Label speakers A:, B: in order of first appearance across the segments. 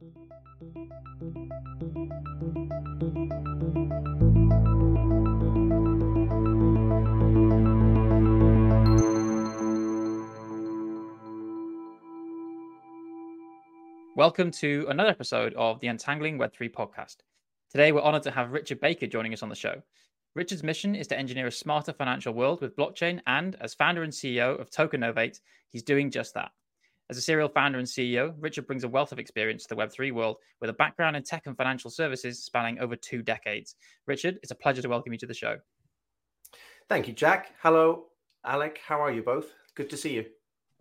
A: Welcome to another episode of the Untangling Web3 podcast. Today, we're honored to have Richard Baker joining us on the show. Richard's mission is to engineer a smarter financial world with blockchain, and as founder and CEO of Tokenovate, he's doing just that. As a serial founder and CEO, Richard brings a wealth of experience to the Web3 world with a background in tech and financial services spanning over two decades. Richard, it's a pleasure to welcome you to the show.
B: Thank you, Jack. Hello, Alec. How are you both? Good to see you.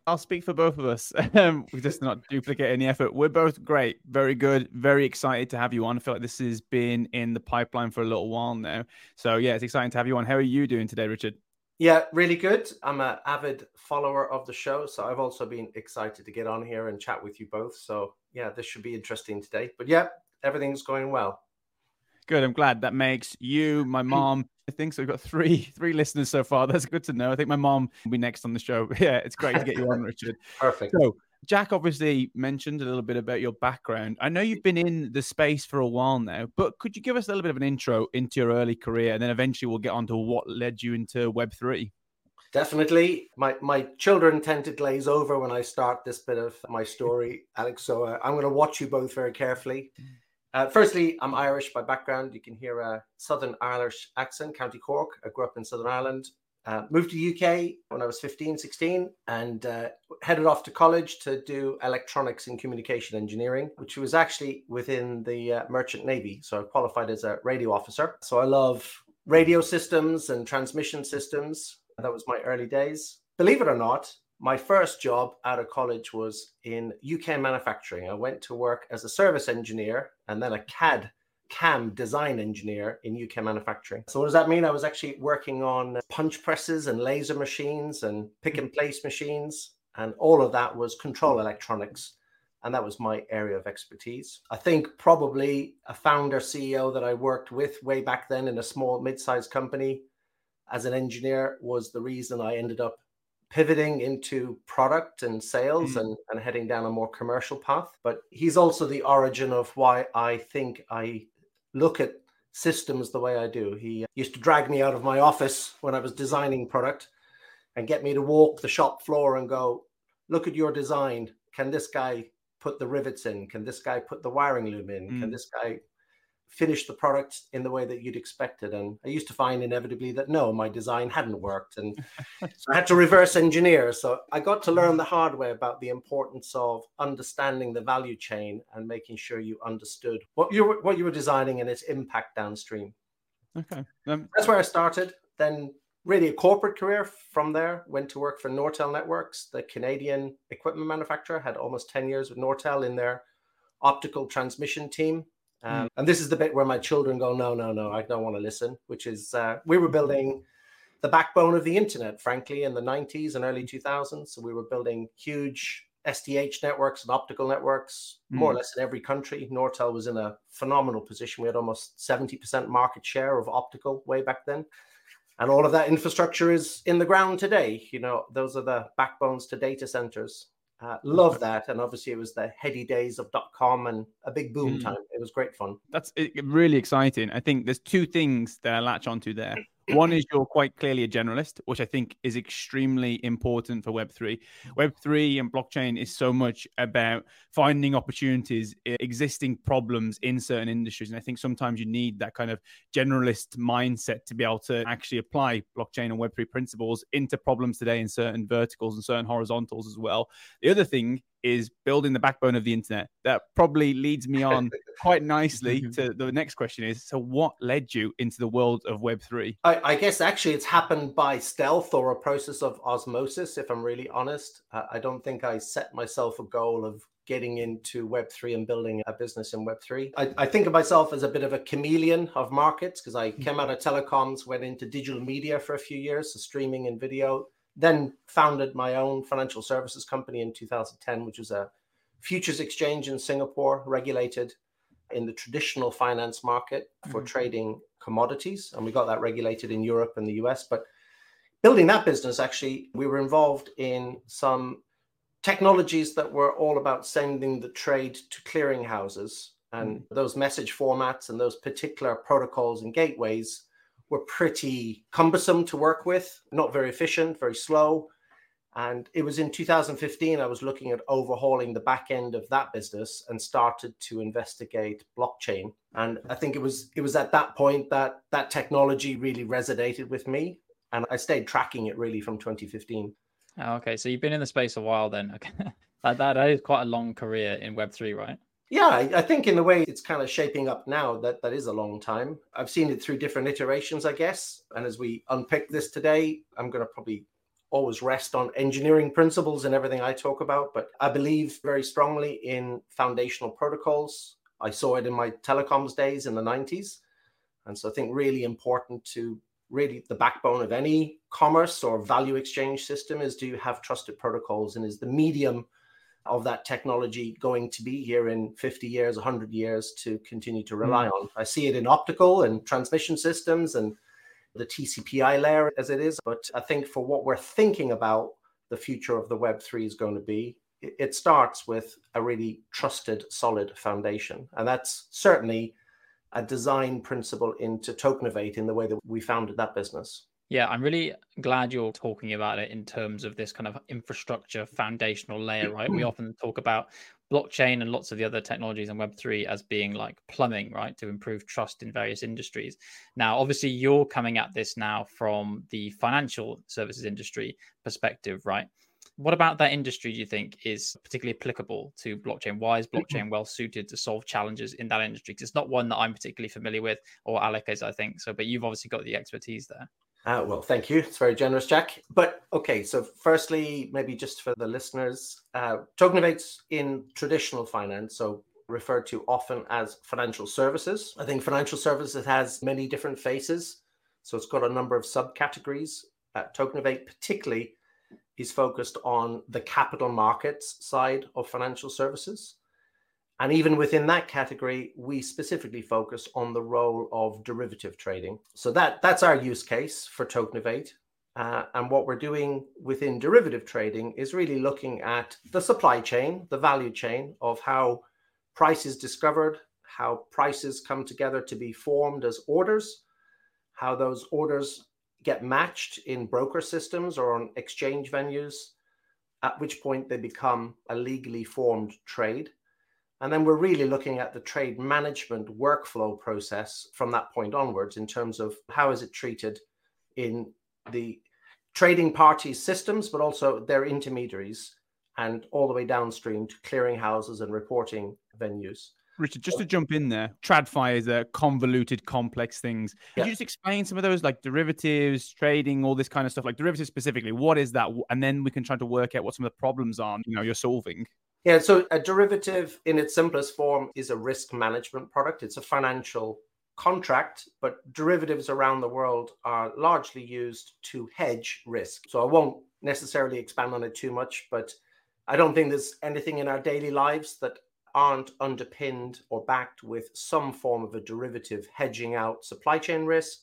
C: I'll speak for both of us. Um, we just not duplicate any effort. We're both great, very good, very excited to have you on. I feel like this has been in the pipeline for a little while now. So yeah, it's exciting to have you on. How are you doing today, Richard?
B: Yeah, really good. I'm an avid follower of the show, so I've also been excited to get on here and chat with you both. So yeah, this should be interesting today. But yeah, everything's going well.
C: Good. I'm glad that makes you, my mom. I think so. We've got three three listeners so far. That's good to know. I think my mom will be next on the show. Yeah, it's great to get you on, Richard.
B: Perfect.
C: So, Jack obviously mentioned a little bit about your background. I know you've been in the space for a while now, but could you give us a little bit of an intro into your early career, and then eventually we'll get on to what led you into Web three.
B: Definitely, my my children tend to glaze over when I start this bit of my story, Alex. So uh, I'm going to watch you both very carefully. Uh, firstly, I'm Irish by background. You can hear a Southern Irish accent, County Cork. I grew up in Southern Ireland. Uh, moved to the UK when I was 15, 16, and uh, headed off to college to do electronics and communication engineering, which was actually within the uh, Merchant Navy. So I qualified as a radio officer. So I love radio systems and transmission systems. That was my early days. Believe it or not, my first job out of college was in UK manufacturing. I went to work as a service engineer and then a CAD CAM design engineer in UK manufacturing. So, what does that mean? I was actually working on punch presses and laser machines and pick and place machines, and all of that was control electronics. And that was my area of expertise. I think probably a founder CEO that I worked with way back then in a small mid sized company as an engineer was the reason I ended up pivoting into product and sales mm. and, and heading down a more commercial path. But he's also the origin of why I think I look at systems the way I do. He used to drag me out of my office when I was designing product and get me to walk the shop floor and go, look at your design. Can this guy put the rivets in? Can this guy put the wiring loom in? Mm. Can this guy finish the product in the way that you'd expected. And I used to find inevitably that no, my design hadn't worked. And so I had to reverse engineer. So I got to learn the hard way about the importance of understanding the value chain and making sure you understood what you were, what you were designing and its impact downstream.
C: Okay.
B: Um, That's where I started. Then really a corporate career from there. Went to work for Nortel Networks, the Canadian equipment manufacturer. Had almost 10 years with Nortel in their optical transmission team. Um, mm. And this is the bit where my children go, no, no, no, I don't want to listen, which is uh, we were building the backbone of the internet, frankly, in the 90s and early 2000s. So we were building huge SDH networks and optical networks, mm. more or hmm. less in every country. Nortel was in a phenomenal position. We had almost 70% market share of optical way back then. And all of that infrastructure is in the ground today. You know, those are the backbones to data centers. Uh, love that, and obviously it was the heady days of dot com and a big boom mm. time. It was great fun.
C: That's really exciting. I think there's two things that I latch onto there. One is you're quite clearly a generalist, which I think is extremely important for Web3. Web3 and blockchain is so much about finding opportunities, existing problems in certain industries. And I think sometimes you need that kind of generalist mindset to be able to actually apply blockchain and Web3 principles into problems today in certain verticals and certain horizontals as well. The other thing is building the backbone of the internet. That probably leads me on quite nicely to the next question is so what led you into the world of web3
B: I, I, guess actually it's happened by stealth or a process of osmosis if i'm really honest. Uh, i don't think i set myself a goal of getting into web3 and building a business in web3 I, I think of myself as a bit of a chameleon of markets because i came out of telecoms went into digital media for a few years so streaming and video then founded my own financial services company in 2010, which was a futures exchange in Singapore, regulated in the traditional finance market for mm-hmm. trading commodities. And we got that regulated in Europe and the US. But building that business, actually, we were involved in some technologies that were all about sending the trade to clearinghouses. And mm. those message formats and those particular protocols and gateways were pretty cumbersome to work with, not very efficient, very slow. And it was in 2015 I was looking at overhauling the back end of that business and started to investigate blockchain. And I think it was it was at that point that that technology really resonated with me, and I stayed tracking it really from 2015.
A: Oh, okay, so you've been in the space a while then. Okay, that, that is quite a long career in Web three, right?
B: Yeah, I, I, think in the way it's kind of shaping up now, that that is a long time. I've seen it through different iterations, I guess. And as we unpick this today, I'm going to probably always rest on engineering principles and everything I talk about, but I believe very strongly in foundational protocols. I saw it in my telecoms days in the 90s. And so I think really important to really the backbone of any commerce or value exchange system is do you have trusted protocols and is the medium of that technology going to be here in 50 years 100 years to continue to rely mm. on i see it in optical and transmission systems and the TCP/IP layer as it is. But I think for what we're thinking about the future of the Web3 is going to be, it starts with a really trusted, solid foundation. And that's certainly a design principle into Tokenovate in the way that we founded that business.
A: Yeah, I'm really glad you're talking about it in terms of this kind of infrastructure foundational layer, right? we often talk about blockchain and lots of the other technologies and Web3 as being like plumbing, right, to improve trust in various industries. Now, obviously, you're coming at this now from the financial services industry perspective, right? What about that industry do you think is particularly applicable to blockchain? Why is blockchain well suited to solve challenges in that industry? Because it's not one that I'm particularly familiar with, or Alec is, I think. So, but you've obviously got the expertise there.
B: Uh, well, thank you. It's very generous, Jack. But okay, so firstly, maybe just for the listeners, uh, Tokenovate's in traditional finance, so referred to often as financial services. I think financial services has many different faces, so it's got a number of subcategories. Uh, Tokenovate, particularly, is focused on the capital markets side of financial services. And even within that category, we specifically focus on the role of derivative trading. So that that's our use case for Tokenovate. Uh, and what we're doing within derivative trading is really looking at the supply chain, the value chain of how price is discovered, how prices come together to be formed as orders, how those orders get matched in broker systems or on exchange venues, at which point they become a legally formed trade and then we're really looking at the trade management workflow process from that point onwards in terms of how is it treated in the trading parties systems, but also their intermediaries and all the way downstream to clearinghouses and reporting venues.
C: Richard, just to jump in there, TradFi is a convoluted, complex things. Could yeah. you just explain some of those, like derivatives, trading, all this kind of stuff, like derivatives specifically? What is that? And then we can try to work out what some of the problems are, you know, you're solving.
B: Yeah, so a derivative in its simplest form is a risk management product. It's a financial contract, but derivatives around the world are largely used to hedge risk. So I won't necessarily expand on it too much, but I don't think there's anything in our daily lives that aren't underpinned or backed with some form of a derivative hedging out supply chain risk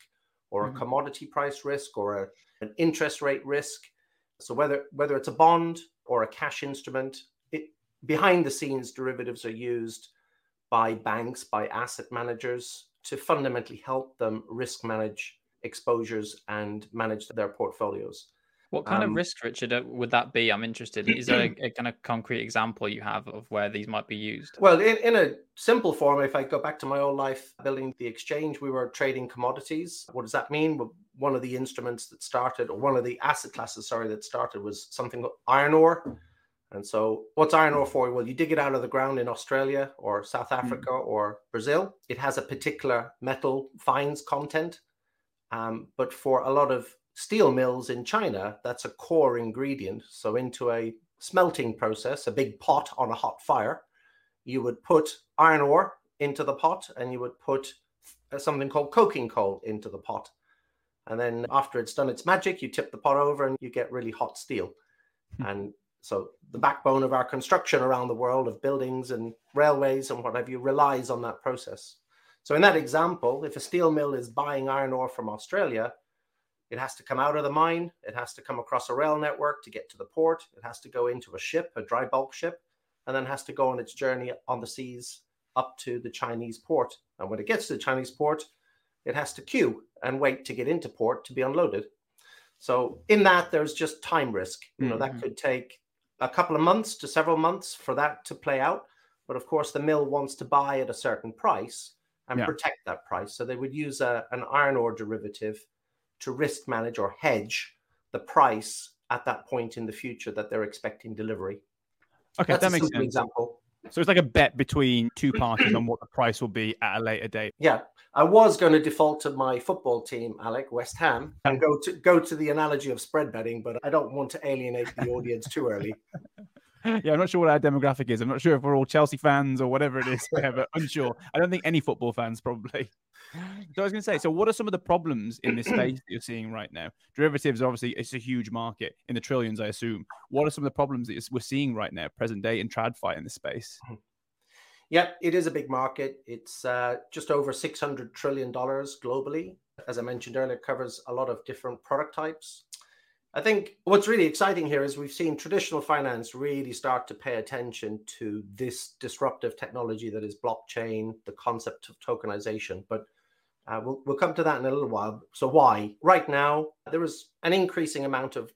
B: or a mm-hmm. commodity price risk or a, an interest rate risk. So whether whether it's a bond or a cash instrument behind the scenes, derivatives are used by banks, by asset managers to fundamentally help them risk manage exposures and manage their portfolios.
A: What kind um, of risk, Richard, uh, would that be? I'm interested. Is there a, a, kind of concrete example you have of where these might be used?
B: Well, in, in a simple form, if I go back to my old life building the exchange, we were trading commodities. What does that mean? Well, one of the instruments that started, or one of the asset classes, sorry, that started was something called iron ore. And so, what's iron ore for? Well, you dig it out of the ground in Australia or South hmm. Africa mm. or Brazil. It has a particular metal fines content. Um, but for a lot of steel mills in China, that's a core ingredient. So, into a smelting process, a big pot on a hot fire, you would put iron ore into the pot and you would put something called coking coal into the pot. And then, after it's done its magic, you tip the pot over and you get really hot steel. Hmm. And so the backbone of our construction around the world of buildings and railways and what have you relies on that process. So in that example, if a steel mill is buying iron ore from Australia, It has to come out of the mine. It has to come across a rail network to get to the port. It has to go into a ship, a dry bulk ship, and then has to go on its journey on the seas up to the Chinese port. And when it gets to the Chinese port, it has to queue and wait to get into port to be unloaded. So in that, there's just time risk. You know, mm-hmm. that could take a couple of months to several months for that to play out. But of course, the mill wants to buy at a certain price and yeah. protect that price. So they would use a, an iron ore derivative to risk manage or hedge the price at that point in the future that they're expecting delivery.
C: Okay, That's that makes sense. Example. So it's like a bet between two parties on what the price will be at a later date.
B: Yeah, I was going to default to my football team, Alec West Ham, and go to go to the analogy of spread betting, but I don't want to alienate the audience too early.
C: yeah, I'm not sure what our demographic is. I'm not sure if we're all Chelsea fans or whatever it is. But unsure. I don't think any football fans probably. So I was going to say, so what are some of the problems in this space that you're seeing right now? Derivatives, obviously, it's a huge market in the trillions, I assume. What are some of the problems that we're seeing right now, present day in TradFi in this space?
B: Yeah, it is a big market. It's uh, just over $600 trillion globally. As I mentioned earlier, covers a lot of different product types. I think what's really exciting here is we've seen traditional finance really start to pay attention to this disruptive technology that is blockchain, the concept of tokenization. But uh, we'll, we'll come to that in a little while. So, why? Right now, there is an increasing amount of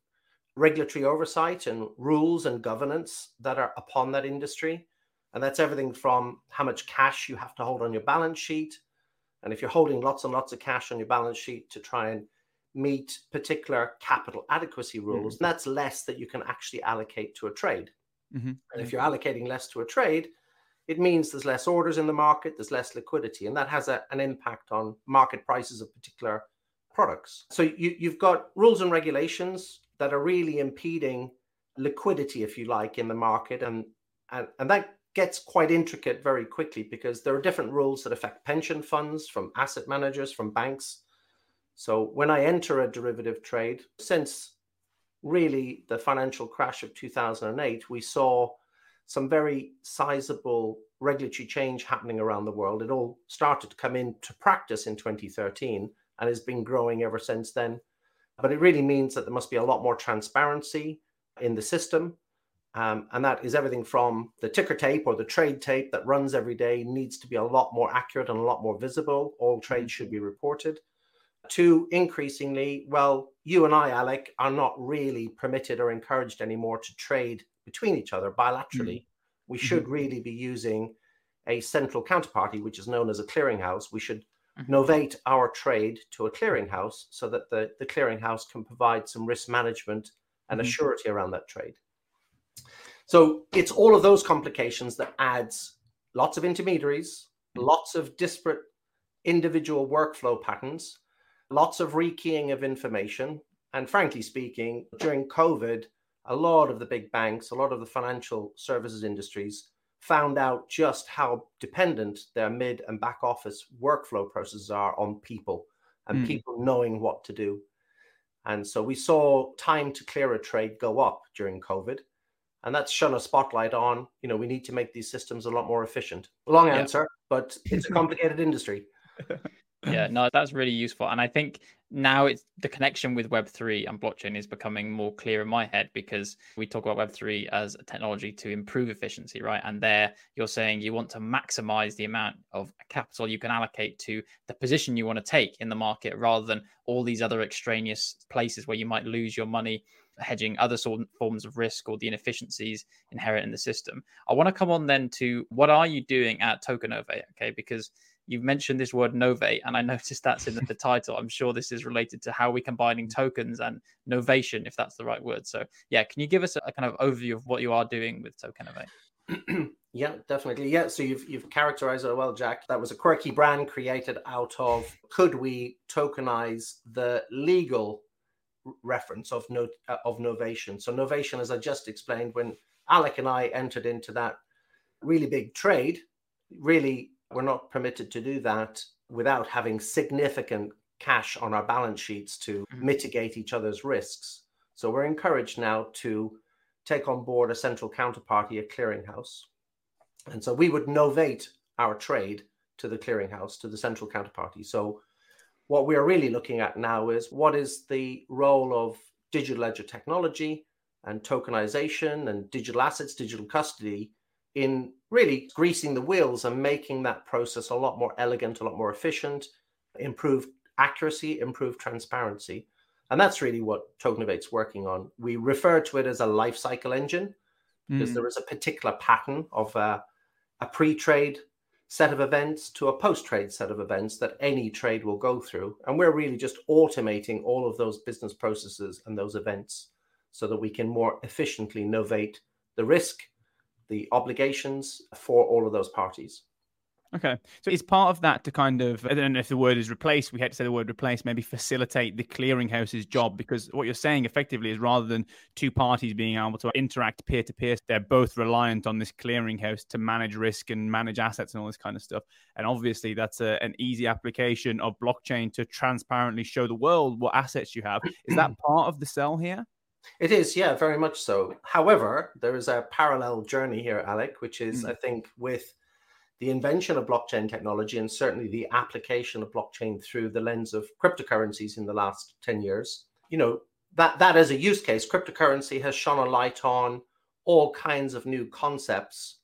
B: regulatory oversight and rules and governance that are upon that industry. And that's everything from how much cash you have to hold on your balance sheet. And if you're holding lots and lots of cash on your balance sheet to try and meet particular capital adequacy rules, mm-hmm. that's less that you can actually allocate to a trade. Mm-hmm. And if you're allocating less to a trade, it means there's less orders in the market, there's less liquidity, and that has a, an impact on market prices of particular products. So you, you've got rules and regulations that are really impeding liquidity, if you like, in the market, and and, and that gets quite intricate very quickly because there are different rules that affect pension funds from asset managers, from banks, so when I enter a derivative trade, since really the financial crash of 2008, we saw some very sizable regulatory change happening around the world. It all started to come into practice in 2013 and has been growing ever since then. But it really means that there must be a lot more transparency in the system. Um, and that is everything from the ticker tape or the trade tape that runs every day needs to be a lot more accurate and a lot more visible. All trades should be reported to increasingly, well, you and I, Alec, are not really permitted or encouraged anymore to trade between each other bilaterally. Mm-hmm. We should mm-hmm. really be using a central counterparty, which is known as a clearinghouse. We should mm-hmm. novate our trade to a clearinghouse so that the, the clearinghouse can provide some risk management and mm-hmm. a surety around that trade. So it's all of those complications that adds lots of intermediaries, mm-hmm. lots of disparate individual workflow patterns, lots of rekeying of information. And frankly speaking, during COVID, a lot of the big banks, a lot of the financial services industries found out just how dependent their mid and back office workflow processes are on people and mm. people knowing what to do. And so we saw time to clear a trade go up during COVID. And that's shone a spotlight on, you know, we need to make these systems a lot more efficient. Long yeah. answer, but it's a complicated industry.
A: yeah no that's really useful and i think now it's the connection with web3 and blockchain is becoming more clear in my head because we talk about web3 as a technology to improve efficiency right and there you're saying you want to maximize the amount of capital you can allocate to the position you want to take in the market rather than all these other extraneous places where you might lose your money hedging other sort of forms of risk or the inefficiencies inherent in the system. I want to come on then to what are you doing at Tokenovate? Okay, because you've mentioned this word novate, and I noticed that's in the, title. I'm sure this is related to how we're combining tokens and novation, if that's the right word. So, yeah, can you give us a, a kind of overview of what you are doing with Tokenovate?
B: yeah, definitely. Yeah, so you've you've characterized it well, Jack. That was a quirky brand created out of could we tokenize the legal reference of no, uh, of novation. So novation, as I just explained, when Alec and I entered into that really big trade, really we're not permitted to do that without having significant cash on our balance sheets to mm-hmm. mitigate each other's risks. So we're encouraged now to take on board a central counterparty, a clearinghouse. And so we would novate our trade to the clearinghouse, to the central counterparty. So what we're really looking at now is what is the role of digital ledger technology and tokenization and digital assets, digital custody in really greasing the wheels and making that process a lot more elegant, a lot more efficient, improve accuracy, improve transparency. And that's really what Tokenovate's working on. We refer to it as a life cycle engine because mm. there is a particular pattern of a, a pre trade set of events to a post trade set of events that any trade will go through. And we're really just automating all of those business processes and those events so that we can more efficiently novate the risk, the obligations for all of those parties.
C: Okay. So is part of that to kind of, I don't know if the word is replace, we had to say the word replace, maybe facilitate the clearinghouse's job? Because what you're saying effectively is rather than two parties being able to interact peer to peer, they're both reliant on this clearinghouse to manage risk and manage assets and all this kind of stuff. And obviously, that's a, an easy application of blockchain to transparently show the world what assets you have. Is that part of the sell here?
B: It is, yeah, very much so. However, there is a parallel journey here, Alec, which is, mm. I think, with the invention of blockchain technology and certainly the application of blockchain through the lens of cryptocurrencies in the last 10 years you know that that as a use case cryptocurrency has shone a light on all kinds of new concepts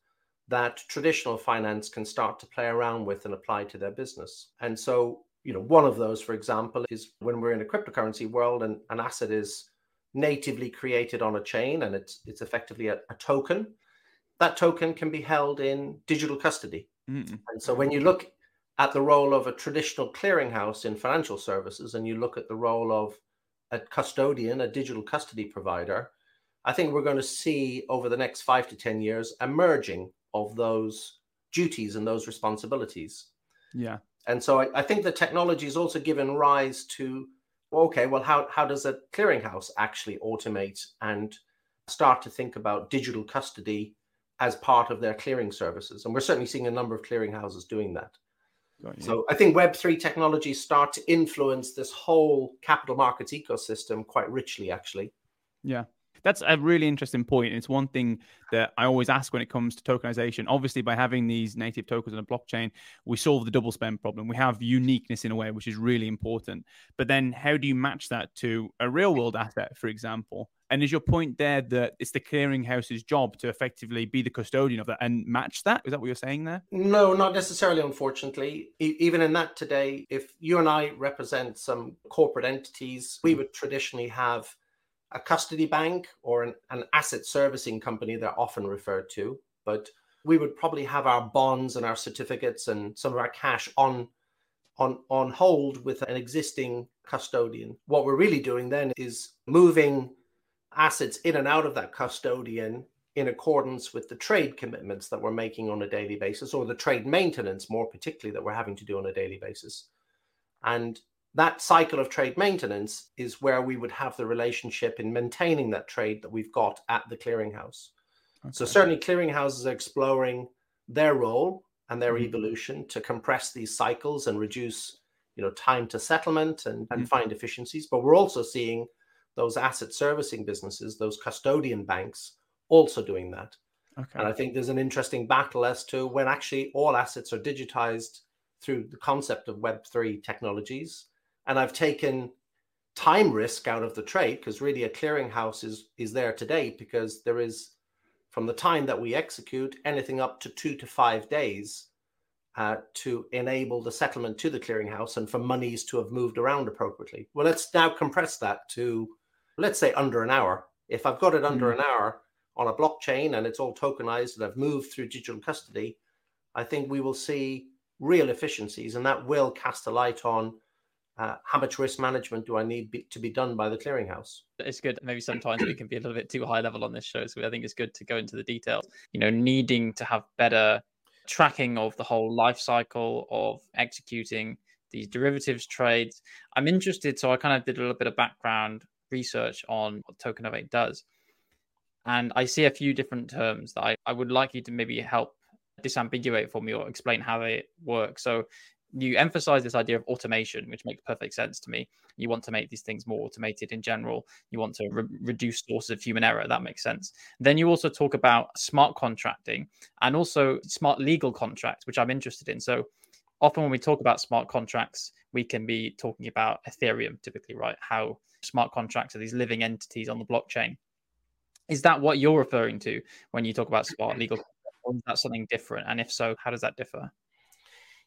B: that traditional finance can start to play around with and apply to their business and so you know one of those for example is when we're in a cryptocurrency world and an asset is natively created on a chain and it's it's effectively a, a token that token can be held in digital custody. Mm-hmm. And so when you look at the role of a traditional clearinghouse in financial services and you look at the role of a custodian, a digital custody provider, I think we're going to see over the next five to 10 years a merging of those duties and those responsibilities.
C: Yeah.
B: And so I, I think the technology has also given rise to okay, well, how, how does a clearinghouse actually automate and start to think about digital custody as part of their clearing services. And we're certainly seeing a number of clearinghouses doing that. So I think Web3 technologies start to influence this whole capital markets ecosystem quite richly, actually.
C: Yeah. That's a really interesting point. It's one thing that I always ask when it comes to tokenization. Obviously, by having these native tokens on a blockchain, we solve the double spend problem. We have uniqueness in a way, which is really important. But then, how do you match that to a real world asset, for example? And is your point there that it's the clearinghouse's job to effectively be the custodian of that and match that? Is that what you're saying there?
B: No, not necessarily, unfortunately. E- even in that today, if you and I represent some corporate entities, we would traditionally have a custody bank or an, an asset servicing company, they're often referred to. But we would probably have our bonds and our certificates and some of our cash on on on hold with an existing custodian. What we're really doing then is moving assets in and out of that custodian in accordance with the trade commitments that we're making on a daily basis or the trade maintenance more particularly that we're having to do on a daily basis. And that cycle of trade maintenance is where we would have the relationship in maintaining that trade that we've got at the clearinghouse. Okay. So certainly clearinghouses are exploring their role and their mm-hmm. evolution to compress these cycles and reduce, you know, time to settlement and, and mm-hmm. find efficiencies. But we're also seeing those asset servicing businesses, those custodian banks, also doing that. Okay. And I think there's an interesting battle as to when actually all assets are digitized through the concept of Web3 technologies and I've taken time risk out of the trade because really a clearinghouse is is there today because there is from the time that we execute anything up to two to five days uh, to enable the settlement to the clearinghouse and for monies to have moved around appropriately. Well, let's now compress that to let's say under an hour. If I've got it under mm-hmm. an hour on a blockchain and it's all tokenized and I've moved through digital custody, I think we will see real efficiencies and that will cast a light on uh, how much risk management do I need be, to be done by the clearinghouse?
A: It's good. Maybe sometimes we can be a little bit too high level on this show, so I think it's good to go into the details. You know, needing to have better tracking of the whole life cycle of executing these derivatives trades. I'm interested, so I kind of did a little bit of background research on what Tokenovate does, and I see a few different terms that I, I would like you to maybe help disambiguate for me or explain how they work. So you emphasize this idea of automation, which makes perfect sense to me. You want to make these things more automated in general. You want to re- reduce sources of human error. That makes sense. Then you also talk about smart contracting and also smart legal contracts, which I'm interested in. So often when we talk about smart contracts, we can be talking about Ethereum typically, right? How smart contracts are these living entities on the blockchain. Is that what you're referring to when you talk about smart legal? Or is that something different? And if so, how does that differ?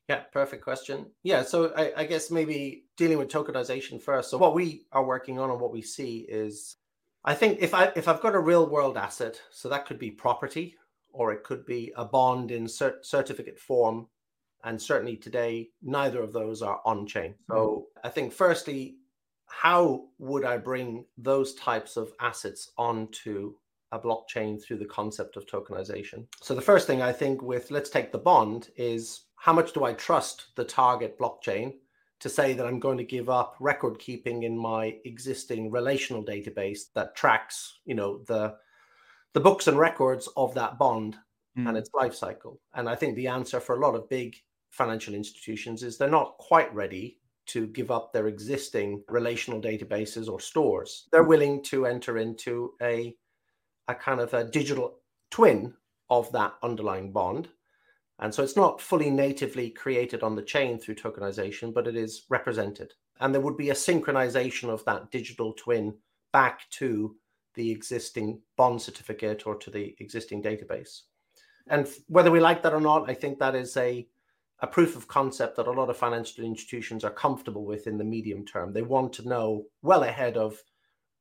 B: Yeah, perfect question. Yeah, so I, I, guess maybe dealing with tokenization first. So what we are working on and what we see is, I think if I if I've got a real world asset, so that could be property or it could be a bond in cert- certificate form, and certainly today neither of those are on chain. So mm-hmm. I think firstly, how would I bring those types of assets onto a blockchain through the concept of tokenization? So the first thing I think with let's take the bond is how much do I trust the target blockchain to say that I'm going to give up record keeping in my existing relational database that tracks, you know, the the books and records of that bond mm. and its life cycle. And I think the answer for a lot of big financial institutions is they're not quite ready to give up their existing relational databases or stores. They're willing to enter into a a kind of a digital twin of that underlying bond and so it's not fully natively created on the chain through tokenization, but it is represented. And there would be a synchronization of that digital twin back to the existing bond certificate or to the existing database. And whether we like that or not, I think that is a, a proof of concept that a lot of financial institutions are comfortable with in the medium term. They want to know well ahead of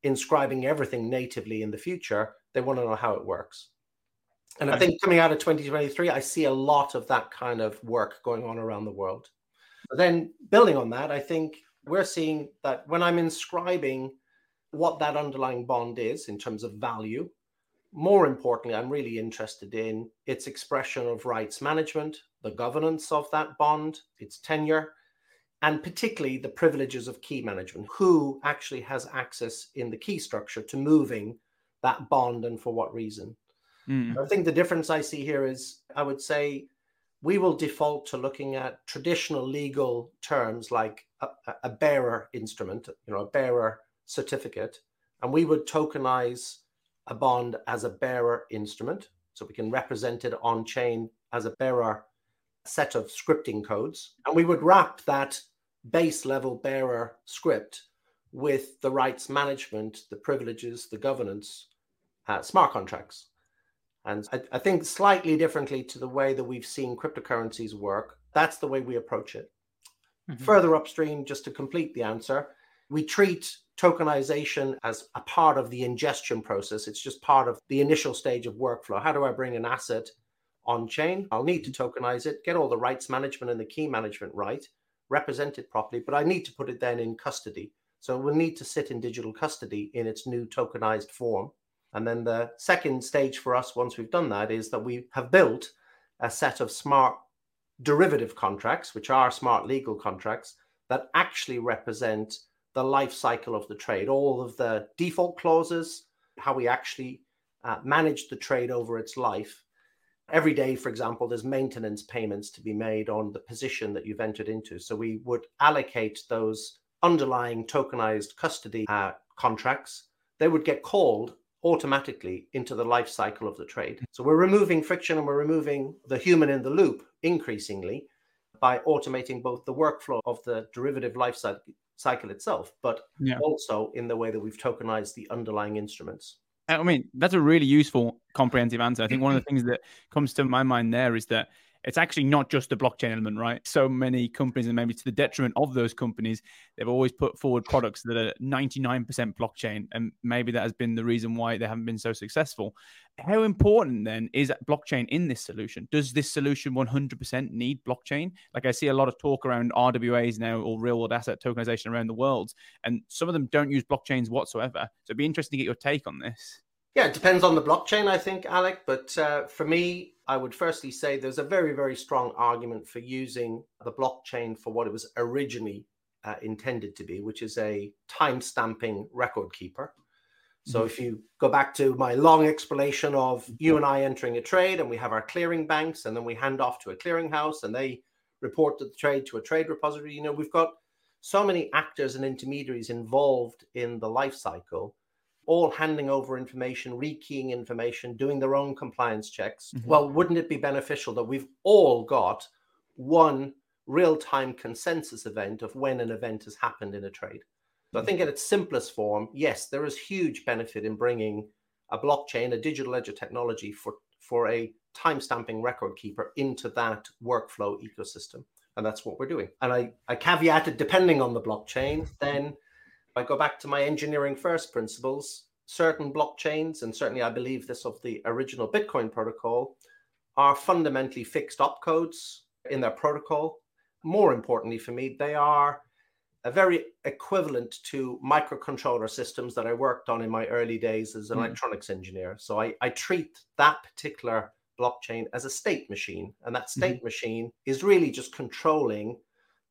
B: inscribing everything natively in the future, they want to know how it works. And I think coming out of 2023, I see a lot of that kind of work going on around the world. But then building on that, I think we're seeing that when I'm inscribing what that underlying bond is in terms of value, more importantly, I'm really interested in its expression of rights management, the governance of that bond, its tenure, and particularly the privileges of key management. Who actually has access in the key structure to moving that bond and for what reason? Mm. I think the difference I see here is I would say we will default to looking at traditional legal terms like a, a, bearer instrument, you know, a bearer certificate, and we would tokenize a bond as a bearer instrument. So we can represent it on chain as a bearer set of scripting codes. And we would wrap that base level bearer script with the rights management, the privileges, the governance, uh, smart contracts. And I, I, think slightly differently to the way that we've seen cryptocurrencies work, that's the way we approach it. Mm-hmm. Further upstream, just to complete the answer, we treat tokenization as a part of the ingestion process. It's just part of the initial stage of workflow. How do I bring an asset on chain? I'll need to tokenize it, get all the rights management and the key management right, represent it properly, but I need to put it then in custody. So it will need to sit in digital custody in its new tokenized form. And then the second stage for us, once we've done that, is that we have built a set of smart derivative contracts, which are smart legal contracts that actually represent the life cycle of the trade, all of the default clauses, how we actually uh, manage the trade over its life. Every day, for example, there's maintenance payments to be made on the position that you've entered into. So we would allocate those underlying tokenized custody uh, contracts. They would get called automatically into the life cycle of the trade. So we're removing friction and we're removing the human in the loop increasingly by automating both the workflow of the derivative life cycle itself, but yeah. also in the way that we've tokenized the underlying instruments.
C: I mean, that's a really useful, comprehensive answer. I think one of the things that comes to my mind there is that it's actually not just the blockchain element, right? So many companies, and maybe to the detriment of those companies, they've always put forward products that are 99% blockchain. And maybe that has been the reason why they haven't been so successful. How important then is blockchain in this solution? Does this solution 100% need blockchain? Like I see a lot of talk around RWAs now or real world asset tokenization around the world, and some of them don't use blockchains whatsoever. So it'd be interesting to get your take on this.
B: Yeah, it depends on the blockchain, I think, Alec. But uh, for me, I would firstly say there's a very, very strong argument for using the blockchain for what it was originally uh, intended to be, which is a time stamping record keeper. So if you go back to my long explanation of you and I entering a trade, and we have our clearing banks, and then we hand off to a clearinghouse, and they report the trade to a trade repository. You know, we've got so many actors and intermediaries involved in the life cycle all handing over information, rekeying information, doing their own compliance checks. Mm-hmm. Well, wouldn't it be beneficial that we've all got one real time consensus event of when an event has happened in a trade. So I think in its simplest form, yes, there is huge benefit in bringing a blockchain, a digital ledger technology for, for a timestamping record keeper into that workflow ecosystem. And that's what we're doing. And I, I caveated depending on the blockchain, then I go back to my engineering first principles, certain blockchains, and certainly I believe this of the original Bitcoin protocol, are fundamentally fixed opcodes in their protocol. More importantly for me, they are a very equivalent to microcontroller systems that I worked on in my early days as an mm. electronics engineer. So I, I, treat that particular blockchain as a state machine. And that state mm-hmm. machine is really just controlling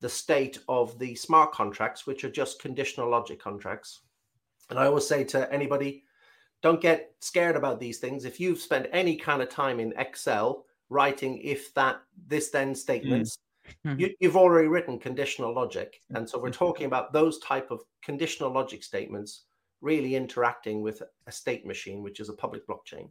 B: the state of the smart contracts, which are just conditional logic contracts. And I always say to anybody, don't get scared about these things. If you've spent any kind of time in Excel writing if that this then statements, mm. you, have already written conditional logic. And so we're mm-hmm. talking about those type of conditional logic statements really interacting with a state machine, which is a public blockchain.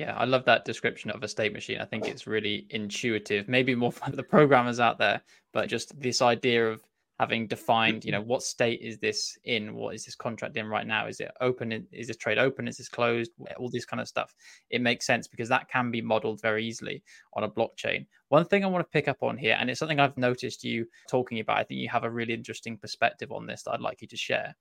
A: Yeah, I love that description of a state machine. I think it's really intuitive, maybe more for the programmers out there, but just this idea of having defined, you know, what state is this in? What is this contract in right now? Is it open? Is this trade open? Is this closed? All this kind of stuff. It makes sense because that can be modeled very easily on a blockchain. One thing I want to pick up on here, and it's something I've noticed you talking about, I think you have a really interesting perspective on this that I'd like you to share.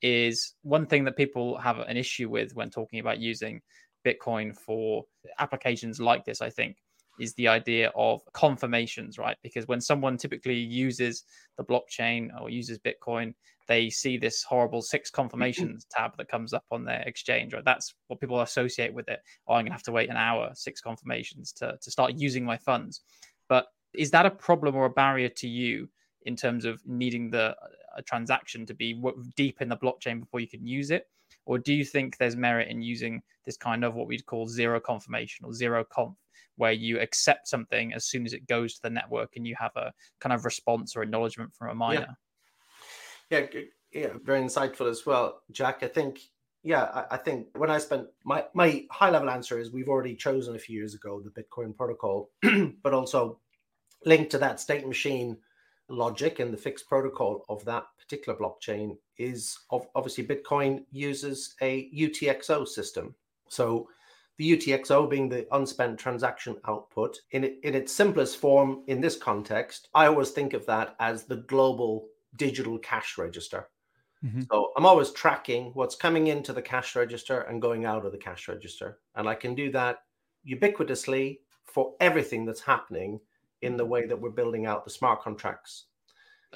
A: Is one thing that people have an issue with when talking about using Bitcoin for applications like this, I think, is the idea of confirmations, right? Because when someone typically uses the blockchain or uses Bitcoin, they see this horrible six confirmations tab that comes up on their exchange, right? That's what people associate with it. Oh, I'm going to have to wait an hour, six confirmations to, to start using my funds. But is that a problem or a barrier to you in terms of needing the a transaction to be deep in the blockchain before you can use it? Or do you think there's merit in using this kind of what we'd call zero confirmation or zero conf, where you accept something as soon as it goes to the network and you have a kind of response or acknowledgement from a miner?
B: Yeah, yeah, yeah very insightful as well, Jack. I think yeah, I, I, think when I spent my my high level answer is we've already chosen a few years ago the Bitcoin protocol, but also linked to that state machine logic and the fixed protocol of that particular blockchain is obviously Bitcoin uses a UTXO system. So the UTXO being the unspent transaction output in, it, in its simplest form in this context, I always think of that as the global digital cash register. Mm-hmm. So I'm always tracking what's coming into the cash register and going out of the cash register. And I can do that ubiquitously for everything that's happening in the way that we're building out the smart contracts.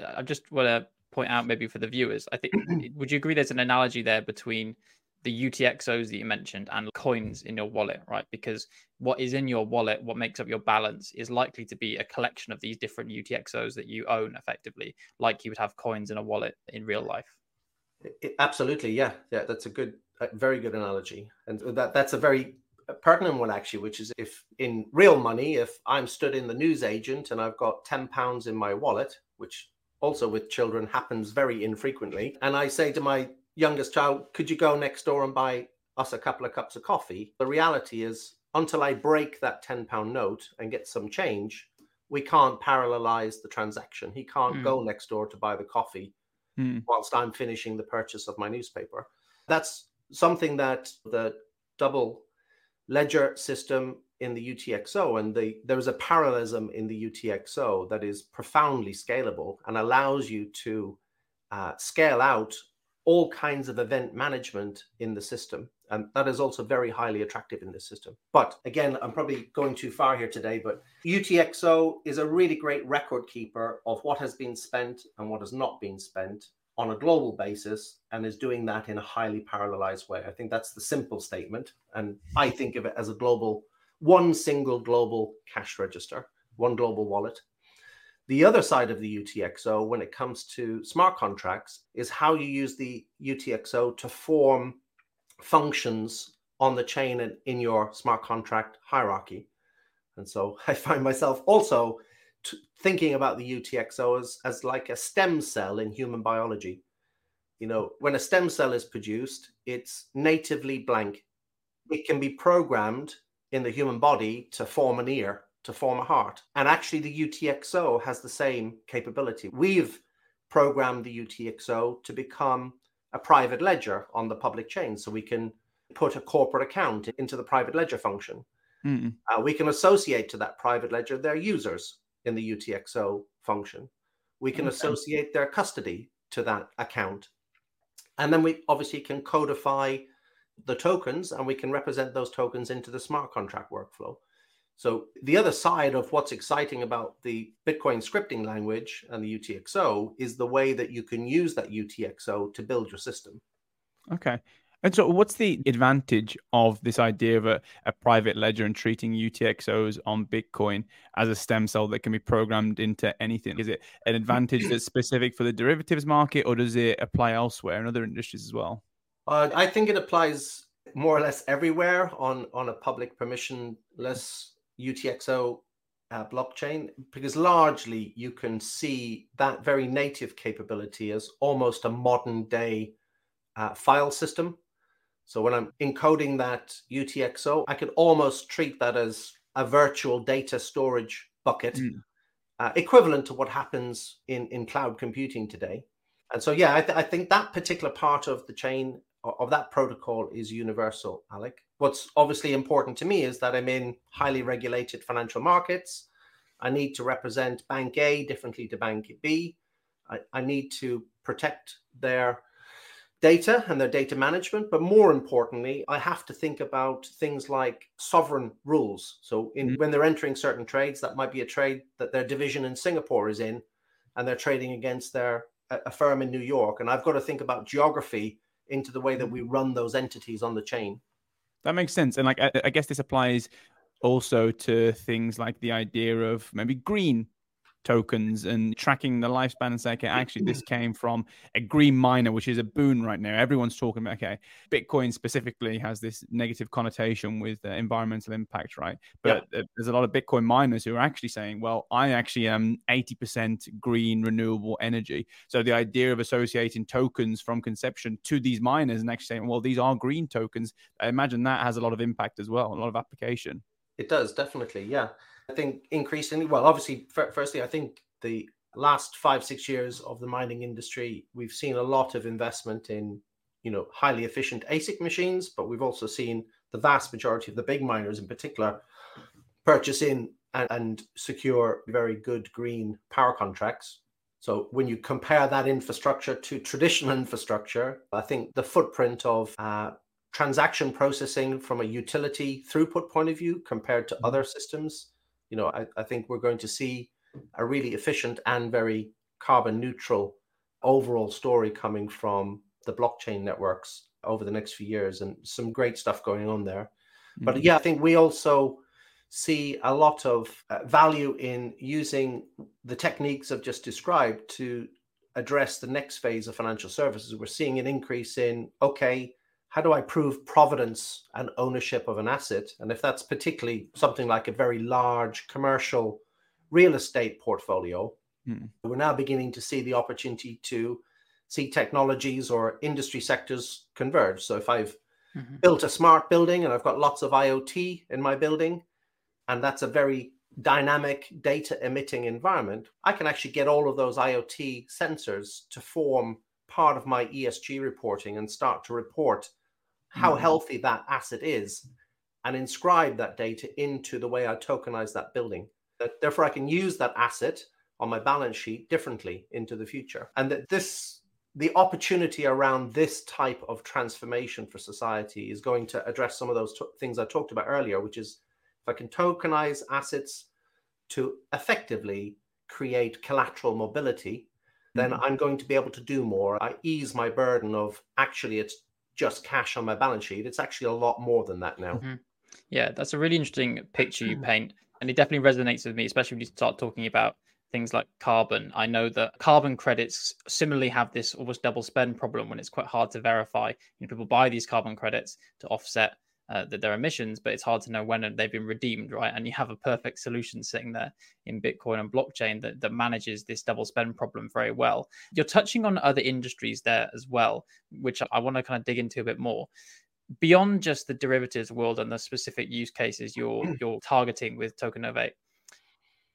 A: Uh, I just want to point out, maybe for the viewers, I think, would you agree there's an analogy there between the UTXOs that you mentioned and coins in your wallet, right? Because what is in your wallet, what makes up your balance, is likely to be a collection of these different UTXOs that you own effectively, like you would have coins in a wallet in real life.
B: It, absolutely, yeah, yeah. That's a good, a very good analogy, and that that's a very pertinent one actually, which is if in real money, if I'm stood in the news agent and I've got ten pounds in my wallet, which also with children happens very infrequently, and I say to my youngest child, could you go next door and buy us a couple of cups of coffee? The reality is, until I break that ten pound note and get some change, we can't parallelize the transaction. He can't mm. go next door to buy the coffee mm. whilst I'm finishing the purchase of my newspaper. That's something that the double ledger system in the UTXO, and the, there is a parallelism in the UTXO that is profoundly scalable and allows you to uh, scale out all kinds of event management in the system. And that is also very highly attractive in this system. But again, I'm probably going too far here today, but UTXO is a really great record keeper of what has been spent and what has not been spent on a global basis and is doing that in a highly parallelized way. I think that's the simple statement. And I think of it as a global, one single global cash register, one global wallet. The other side of the UTXO, when it comes to smart contracts, is how you use the UTXO to form functions on the chain and in your smart contract hierarchy. And so I find myself also t- thinking about the UTXO as, as like a stem cell in human biology. You know, when a stem cell is produced, it's natively blank. It can be programmed in the human body to form an ear to form a heart. And actually, the UTXO has the same capability. We've programmed the UTXO to become a private ledger on the public chain. So we can put a corporate account into the private ledger function. Uh, we can associate to that private ledger their users in the UTXO function. We can okay. associate their custody to that account. And then we obviously can codify the tokens and we can represent those tokens into the smart contract workflow. So the other side of what's exciting about the Bitcoin scripting language and the UTXO is the way that you can use that UTXO to build your system.
C: Okay. And so, what's the advantage of this idea of a, a private ledger and treating UTXOs on Bitcoin as a stem cell that can be programmed into anything? Is it an advantage that's specific for the derivatives market, or does it apply elsewhere in other industries as well?
B: Uh, I think it applies more or less everywhere on, on a public permissionless UTXO uh, blockchain because largely you can see that very native capability as almost a modern day uh, file system. So when I'm encoding that UTXO, I could almost treat that as a virtual data storage bucket, mm. uh, equivalent to what happens in, in cloud computing today. And so, yeah, I, th- I, think that particular part of the chain of that protocol is universal, Alec. What's obviously important to me is that I'm in highly regulated financial markets. I need to represent Bank A differently to Bank B. I, I need to protect their data and their data management. But more importantly, I have to think about things like sovereign rules. So in, mm-hmm. when they're entering certain trades, that might be a trade that their division in Singapore is in, and they're trading against their a firm in New York. And I've got to think about geography into the way that we run those entities on the chain.
C: That makes sense. And like I, I guess this applies also to things like the idea of maybe green tokens and tracking the lifespan and say, okay, actually, this came from a green miner, which is a boon right now. Everyone's talking about, okay, Bitcoin specifically has this negative connotation with uh, environmental impact, right? But yeah. there's a lot of Bitcoin miners who are actually saying, well, I actually am 80% green renewable energy. So the idea of associating tokens from conception to these miners and actually saying, well, these are green tokens, I imagine that has a lot of impact as well, a lot of application.
B: It does, definitely. Yeah. I think increasingly, well, obviously, firstly, I think the last five six years of the mining industry, we've seen a lot of investment in you know highly efficient ASIC machines, but we've also seen the vast majority of the big miners, in particular, purchase in and, and secure very good green power contracts. So when you compare that infrastructure to traditional infrastructure, I think the footprint of uh, transaction processing from a utility throughput point of view compared to other systems you know, I, I think we're going to see a really efficient and very carbon neutral overall story coming from the blockchain networks over the next few years and some great stuff going on there. Mm-hmm. But yeah, I think we also see a lot of uh, value in using the techniques I've just described to address the next phase of financial services. We're seeing an increase in, okay, how do I prove providence and ownership of an asset? And if that's particularly something like a very large commercial real estate portfolio, hmm. we're now beginning to see the opportunity to see technologies or industry sectors converge. So if I've mm-hmm. built a smart building and I've got lots of IoT in my building, and that's a very dynamic data emitting environment, I can actually get all of those IoT sensors to form part of my ESG reporting and start to report how mm. healthy that asset is and inscribe that data into the way I tokenize that building. Therefore, I can use that asset on my balance sheet differently into the future. And that this, the opportunity around this type of transformation for society is going to address some of those t- things I talked about earlier, which is if I can tokenize assets to effectively create collateral mobility, then mm-hmm. I'm going to be able to do more. I ease my burden of actually it's just cash on my balance sheet. It's actually a lot more than that now. Mm-hmm.
A: Yeah, that's a really interesting picture you paint. And it definitely resonates with me, especially when you start talking about things like carbon. I know that carbon credits similarly have this almost double spend problem when it's quite hard to verify. You know, people buy these carbon credits to offset uh, their emissions, but it's hard to know when they've been redeemed, right? And you have a perfect solution sitting there in Bitcoin and blockchain that, that manages this double spend problem very well. You're touching on other industries there as well, which I want to kind of dig into a bit more. Beyond just the derivatives world and the specific use cases you're you're targeting with Tokenovate,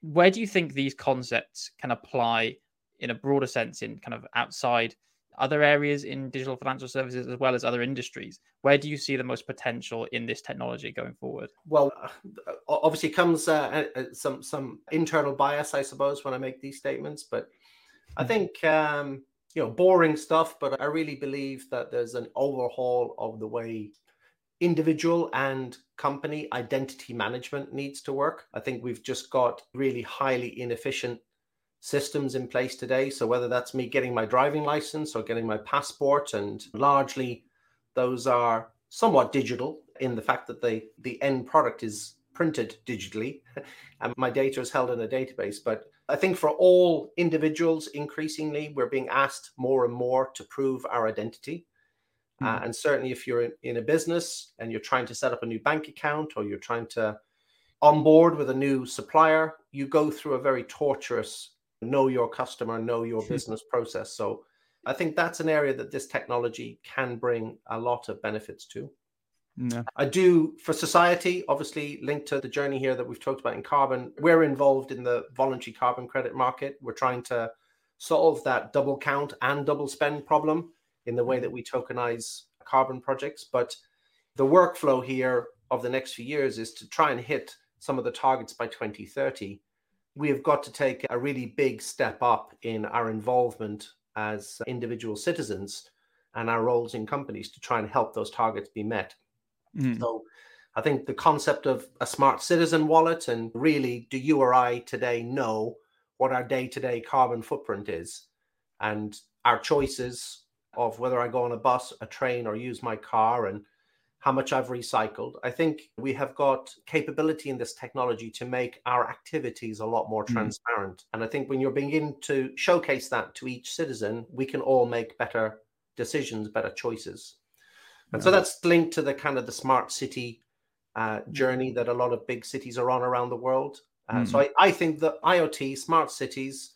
A: where do you think these concepts can apply in a broader sense in kind of outside other areas in digital financial services as well as other industries where do you see the most potential in this technology going forward
B: well uh, obviously comes uh, some some internal bias i suppose when i make these statements but i hmm. think um you know boring stuff but i really believe that there's an overhaul of the way individual and company identity management needs to work. I think we've just got really highly inefficient systems in place today. So whether that's me getting my driving license or getting my passport, and largely those are somewhat digital in the fact that the the end product is printed digitally and my data is held in a database. But I think for all individuals, increasingly, we're being asked more and more to prove our identity. Mm. Uh, and certainly, if you're in, in a business and you're trying to set up a new bank account or you're trying to onboard with a new supplier, you go through a very torturous know your customer, know your business process. So I think that's an area that this technology can bring a lot of benefits to. No. I do for society, obviously linked to the journey here that we've talked about in carbon. We're involved in the voluntary carbon credit market. We're trying to solve that double count and double spend problem in the way mm-hmm. that we tokenize carbon projects. But the workflow here of the next few years is to try and hit some of the targets by 2030. We have got to take a really big step up in our involvement as individual citizens and our roles in companies to try and help those targets be met. Mm. So I think the concept of a smart citizen wallet and really, do you or I today know what our day to day carbon footprint is? And our choices of whether I go on a bus, a train, or use my car and how much I've recycled. I think we have got capability in this technology to make our activities a lot more mm. transparent. And I think when you're beginning to showcase that to each citizen, we can all make better decisions, better choices. And so that's linked to the kind of the smart city uh, mm. journey that a lot of big cities are on around the world. Uh, mm. So I, I think that IoT, smart cities,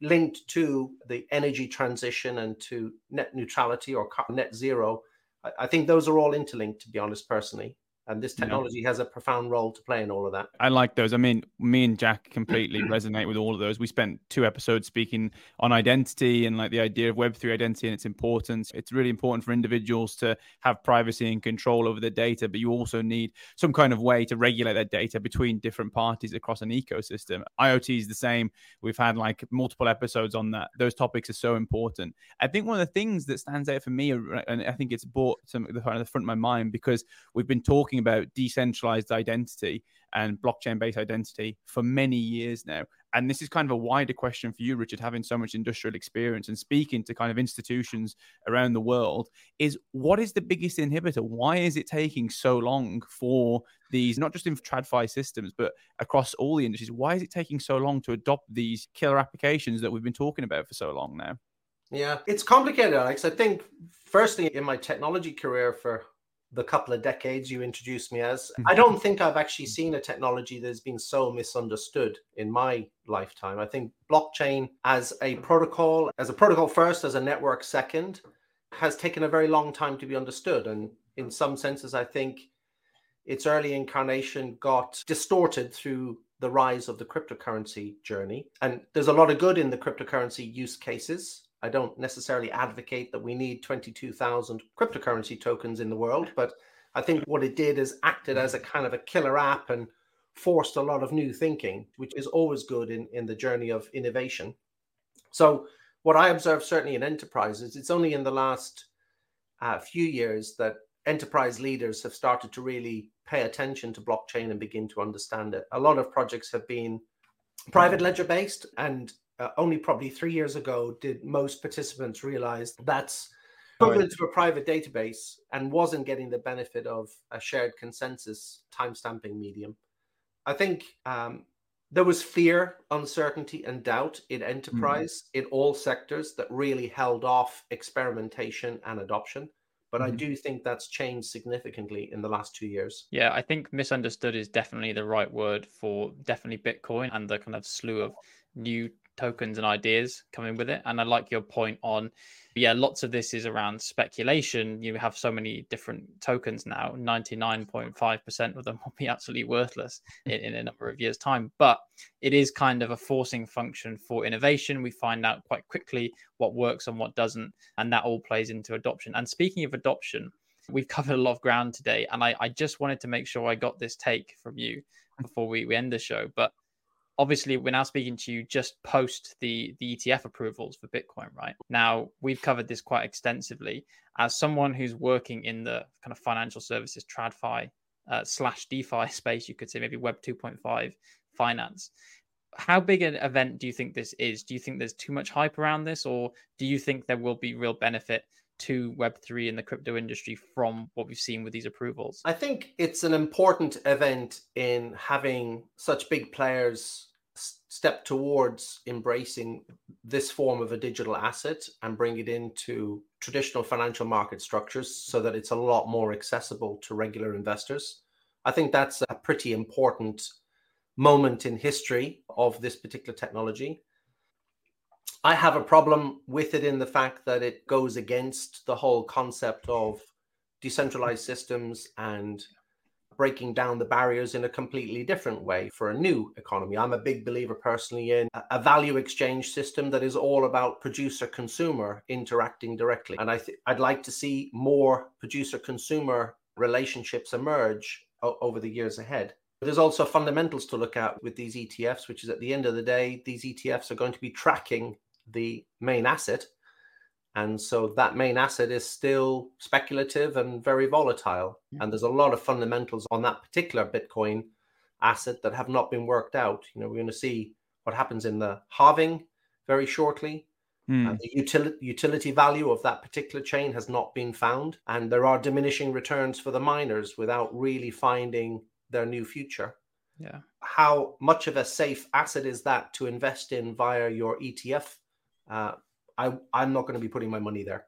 B: linked to the energy transition and to net neutrality or net zero, I think those are all interlinked, to be honest, personally and this technology has a profound role to play in all of that.
C: I like those. I mean, me and Jack completely resonate with all of those. We spent two episodes speaking on identity and like the idea of Web3 identity and its importance. It's really important for individuals to have privacy and control over their data, but you also need some kind of way to regulate that data between different parties across an ecosystem. IoT is the same. We've had like multiple episodes on that. Those topics are so important. I think one of the things that stands out for me, and I think it's brought some the front of my mind because we've been talking talking about decentralized identity and blockchain based identity for many years now. And this is kind of a wider question for you, Richard, having so much industrial experience and speaking to kind of institutions around the world is what is the biggest inhibitor? Why is it taking so long for these, not just in TradFi systems, but across all the industries? Why is it taking so long to adopt these killer applications that we've been talking about for so long now?
B: Yeah, it's complicated, Alec. I think, firstly, in my technology career for the couple of decades you introduced me as. I mm-hmm. don't think I've actually seen a technology that has been so misunderstood in my lifetime. I think blockchain as a protocol, as a protocol first, as a network second, has taken a very long time to be understood. And in some senses, I think its early incarnation got distorted through the rise of the cryptocurrency journey. And there's a lot of good in the cryptocurrency use cases. I don't necessarily advocate that we need 22,000 cryptocurrency tokens in the world, but I think what it did is acted as a kind of a killer app and forced a lot of new thinking, which is always good in, in the journey of innovation. So, what I observe certainly in enterprises, it's only in the last uh, few years that enterprise leaders have started to really pay attention to blockchain and begin to understand it. A lot of projects have been private ledger based and uh, only probably three years ago did most participants realize that's equivalent to a private database and wasn't getting the benefit of a shared consensus timestamping medium. I think um, there was fear, uncertainty, and doubt in enterprise mm-hmm. in all sectors that really held off experimentation and adoption. But mm-hmm. I do think that's changed significantly in the last two years.
A: Yeah, I think misunderstood is definitely the right word for definitely Bitcoin and the kind of slew of new tokens and ideas coming with it. And I like your point on, yeah, lots of this is around speculation. You have so many different tokens now, 99.5% of them will be absolutely worthless hmm. in, in a number of years' time. But it is kind of a forcing function for innovation. We find out quite quickly what works and what doesn't. And that all plays into adoption. And speaking of adoption, we've covered a lot of ground today. And I, I just wanted to make sure I got this take from you hmm. before we, we end the show. But obviously we're now speaking to you just post the the ETF approvals for Bitcoin, right? Now we've covered this quite extensively. As someone who's working in the kind of financial services TradFi uh, slash DeFi space, you could say maybe Web 2.5 finance. How big an event do you think this is? Do you think there's too much hype around this, or do you think there will be real benefit to Web3 in the crypto industry from what we've seen with these approvals?
B: I think it's an important event in having such big players step towards embracing this form of a digital asset and bring it into traditional financial market structures so that it's a lot more accessible to regular investors. I think that's a pretty important moment in history of this particular technology. I have a problem with it in the fact that it goes against the whole concept of decentralized systems and breaking down the barriers in a completely different way for a new economy. I'm a big believer personally in a value exchange system that is all about producer consumer interacting directly. And I th- I'd like to see more producer consumer relationships emerge o- over the years ahead. But there's also fundamentals to look at with these ETFs, which is at the end of the day, these ETFs are going to be tracking the main asset. And so that main asset is still speculative and very volatile. Yeah. And there's a lot of fundamentals on that particular Bitcoin asset that have not been worked out. You know, we're going to see what happens in the halving very shortly. Mm. Uh, the utility, utility value of that particular chain has not been found. And there are diminishing returns for the miners without really finding their new future.
A: Yeah.
B: How much of a safe asset is that to invest in via your ETF uh, I, I'm not going to be putting my money there.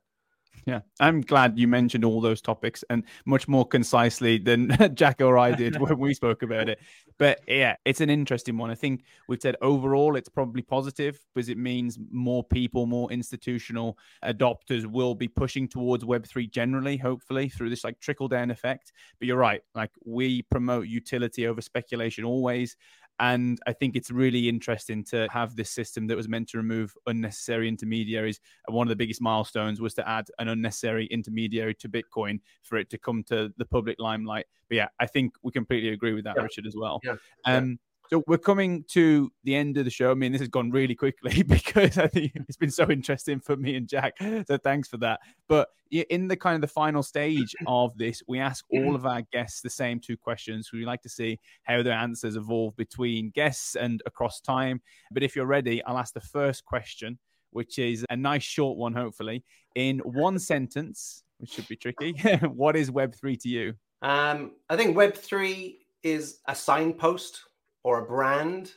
C: Yeah, I'm glad you mentioned all those topics and much more concisely than Jack or I did when we spoke about it. But yeah, it's an interesting one. I think we've said overall it's probably positive because it means more people, more institutional adopters will be pushing towards Web3 generally, hopefully, through this like trickle down effect. But you're right, like we promote utility over speculation always. And I think it's really interesting to have this system that was meant to remove unnecessary intermediaries. And one of the biggest milestones was to add an unnecessary intermediary to Bitcoin for it to come to the public limelight. But yeah, I think we completely agree with that, yeah. Richard, as well.
B: Yeah.
C: Um, so we're coming to the end of the show. I mean, this has gone really quickly because I think it's been so interesting for me and Jack. So thanks for that. But in the kind of the final stage of this, we ask all of our guests the same two questions. We like to see how their answers evolve between guests and across time. But if you're ready, I'll ask the first question, which is a nice short one, hopefully. In one sentence, which should be tricky, what is Web3 to you?
B: Um, I think Web3 is a signpost or a brand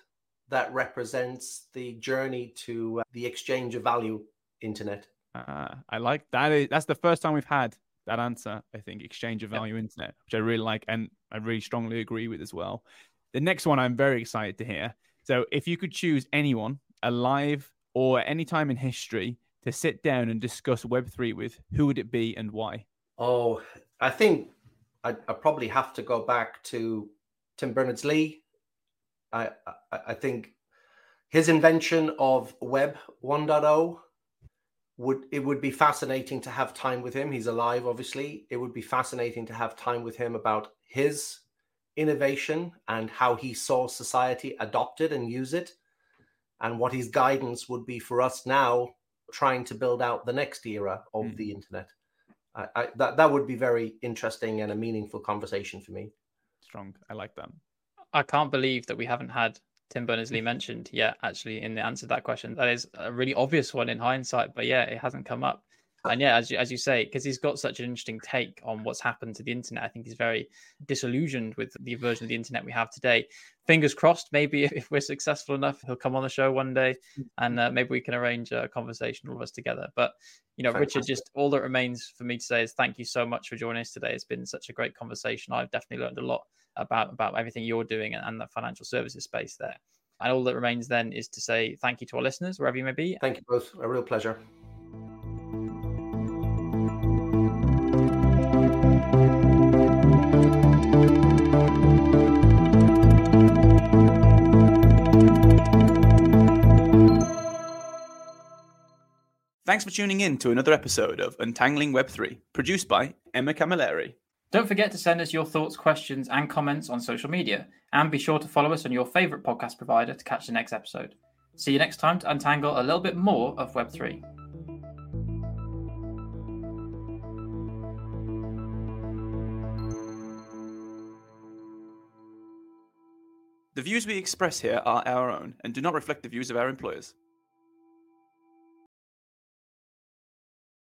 B: that represents the journey to uh, the exchange of value internet.
C: Uh, I like that. That's the first time we've had that answer. I think exchange of value yep. internet, which I really like, and I really strongly agree with as well. The next one I'm very excited to hear. So, if you could choose anyone, alive or any time in history, to sit down and discuss Web three with, who would it be and why?
B: Oh, I think I, I probably have to go back to Tim Berners Lee I, I, think his invention of Web 1.0 would it would be fascinating to have time with him. He's alive, obviously. It would be fascinating to have time with him about his innovation and how he saw society adopt it and use it, and what his guidance would be for us now trying to build out the next era of mm. the internet. I, I, that that would be very interesting and a meaningful conversation for me.
C: Strong, I like that.
A: I can't believe that we haven't had Tim Berners Lee mentioned yet, actually, in the answer to that question. That is a really obvious one in hindsight, but yeah, it hasn't come up. And yeah, as you, as you say, because he's got such an interesting take on what's happened to the internet, I think he's very disillusioned with the version of the internet we have today. Fingers crossed, maybe if we're successful enough, he'll come on the show one day, and uh, maybe we can arrange a conversation all of us together. But you know, Fantastic. Richard, just all that remains for me to say is thank you so much for joining us today. It's been such a great conversation. I've definitely learned a lot about about everything you're doing and, and the financial services space there. And all that remains then is to say thank you to our listeners, wherever you may be.
B: Thank you both. A real pleasure.
C: Thanks for tuning in to another episode of Untangling Web3, produced by Emma Camilleri.
A: Don't forget to send us your thoughts, questions, and comments on social media. And be sure to follow us on your favorite podcast provider to catch the next episode. See you next time to untangle a little bit more of Web3.
C: The views we express here are our own and do not reflect the views of our employers.